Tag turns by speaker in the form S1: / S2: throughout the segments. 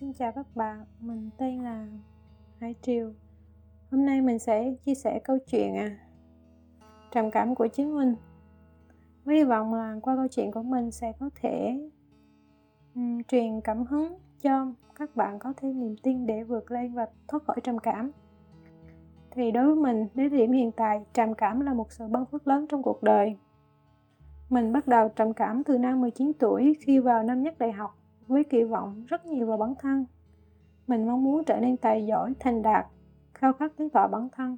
S1: Xin chào các bạn, mình tên là Hải Triều. Hôm nay mình sẽ chia sẻ câu chuyện à, trầm cảm của chính mình. Với hy vọng là qua câu chuyện của mình sẽ có thể um, truyền cảm hứng cho các bạn có thêm niềm tin để vượt lên và thoát khỏi trầm cảm. Thì đối với mình đến điểm hiện tại trầm cảm là một sự băn phước lớn trong cuộc đời. Mình bắt đầu trầm cảm từ năm 19 tuổi khi vào năm nhất đại học với kỳ vọng rất nhiều vào bản thân. Mình mong muốn trở nên tài giỏi, thành đạt, khao khát chứng tỏ bản thân.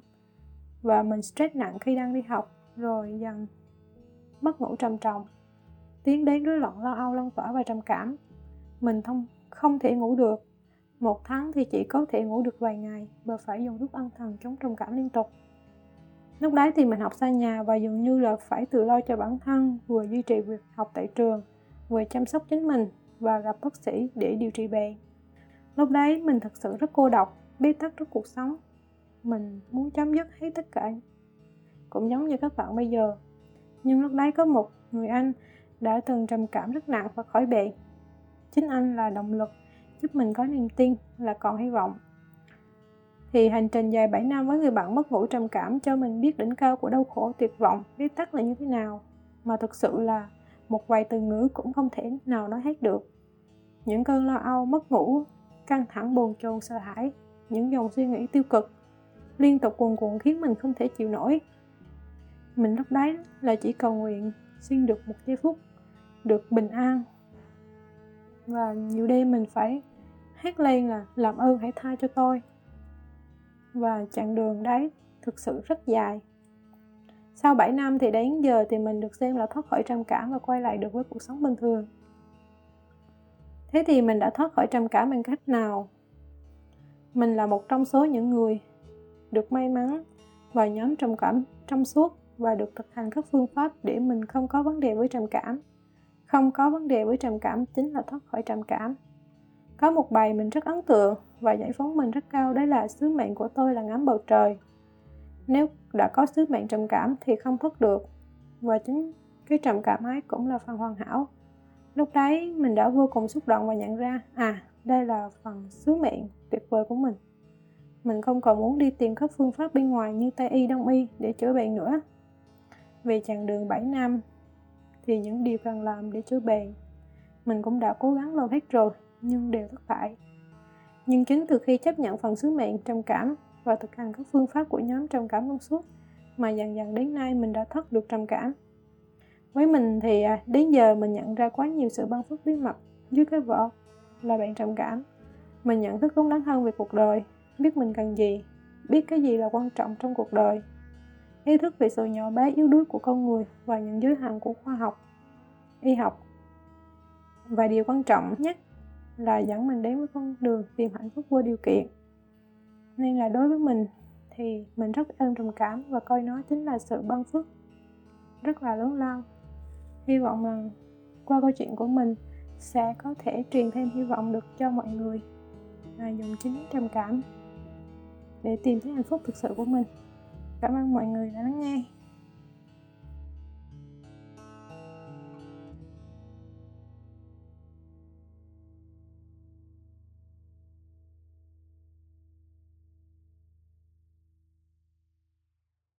S1: Và mình stress nặng khi đang đi học, rồi dần mất ngủ trầm trọng. Tiến đến rối loạn lo âu lan tỏa và trầm cảm. Mình không, không thể ngủ được. Một tháng thì chỉ có thể ngủ được vài ngày và phải dùng thuốc an thần chống trầm cảm liên tục. Lúc đấy thì mình học xa nhà và dường như là phải tự lo cho bản thân, vừa duy trì việc học tại trường, vừa chăm sóc chính mình và gặp bác sĩ để điều trị bệnh. Lúc đấy mình thật sự rất cô độc, bế tắc trong cuộc sống. Mình muốn chấm dứt hết tất cả. Cũng giống như các bạn bây giờ. Nhưng lúc đấy có một người anh đã từng trầm cảm rất nặng và khỏi bệnh. Chính anh là động lực giúp mình có niềm tin là còn hy vọng. Thì hành trình dài 7 năm với người bạn mất ngủ trầm cảm cho mình biết đỉnh cao của đau khổ tuyệt vọng, bế tắc là như thế nào. Mà thực sự là một vài từ ngữ cũng không thể nào nói hết được. Những cơn lo âu, mất ngủ, căng thẳng, bồn chồn, sợ hãi, những dòng suy nghĩ tiêu cực liên tục cuồn cuộn khiến mình không thể chịu nổi. Mình lúc đấy là chỉ cầu nguyện xin được một giây phút được bình an. Và nhiều đêm mình phải hát lên là làm ơn hãy tha cho tôi. Và chặng đường đấy thực sự rất dài sau 7 năm thì đến giờ thì mình được xem là thoát khỏi trầm cảm và quay lại được với cuộc sống bình thường. Thế thì mình đã thoát khỏi trầm cảm bằng cách nào? Mình là một trong số những người được may mắn vào nhóm trầm cảm trong suốt và được thực hành các phương pháp để mình không có vấn đề với trầm cảm. Không có vấn đề với trầm cảm chính là thoát khỏi trầm cảm. Có một bài mình rất ấn tượng và giải phóng mình rất cao đấy là sứ mệnh của tôi là ngắm bầu trời nếu đã có sứ mệnh trầm cảm thì không thoát được. Và chính cái trầm cảm ấy cũng là phần hoàn hảo. Lúc đấy mình đã vô cùng xúc động và nhận ra à đây là phần sứ mệnh tuyệt vời của mình. Mình không còn muốn đi tìm các phương pháp bên ngoài như tây y, đông y để chữa bệnh nữa. Vì chặng đường 7 năm thì những điều cần làm để chữa bệnh, mình cũng đã cố gắng làm hết rồi, nhưng đều thất bại. Nhưng chính từ khi chấp nhận phần sứ mệnh trầm cảm và thực hành các phương pháp của nhóm trầm cảm công suất mà dần dần đến nay mình đã thoát được trầm cảm. Với mình thì à, đến giờ mình nhận ra quá nhiều sự băng phước bí mật dưới cái vỏ là bạn trầm cảm. Mình nhận thức đúng đắn hơn về cuộc đời, biết mình cần gì, biết cái gì là quan trọng trong cuộc đời. Ý thức về sự nhỏ bé yếu đuối của con người và những giới hạn của khoa học, y học. Và điều quan trọng nhất là dẫn mình đến với con đường tìm hạnh phúc vô điều kiện nên là đối với mình thì mình rất ơn trầm cảm và coi nó chính là sự ban phước, rất là lớn lao. Hy vọng rằng qua câu chuyện của mình sẽ có thể truyền thêm hy vọng được cho mọi người là dùng chính trầm cảm để tìm thấy hạnh phúc thực sự của mình. Cảm ơn mọi người đã lắng nghe.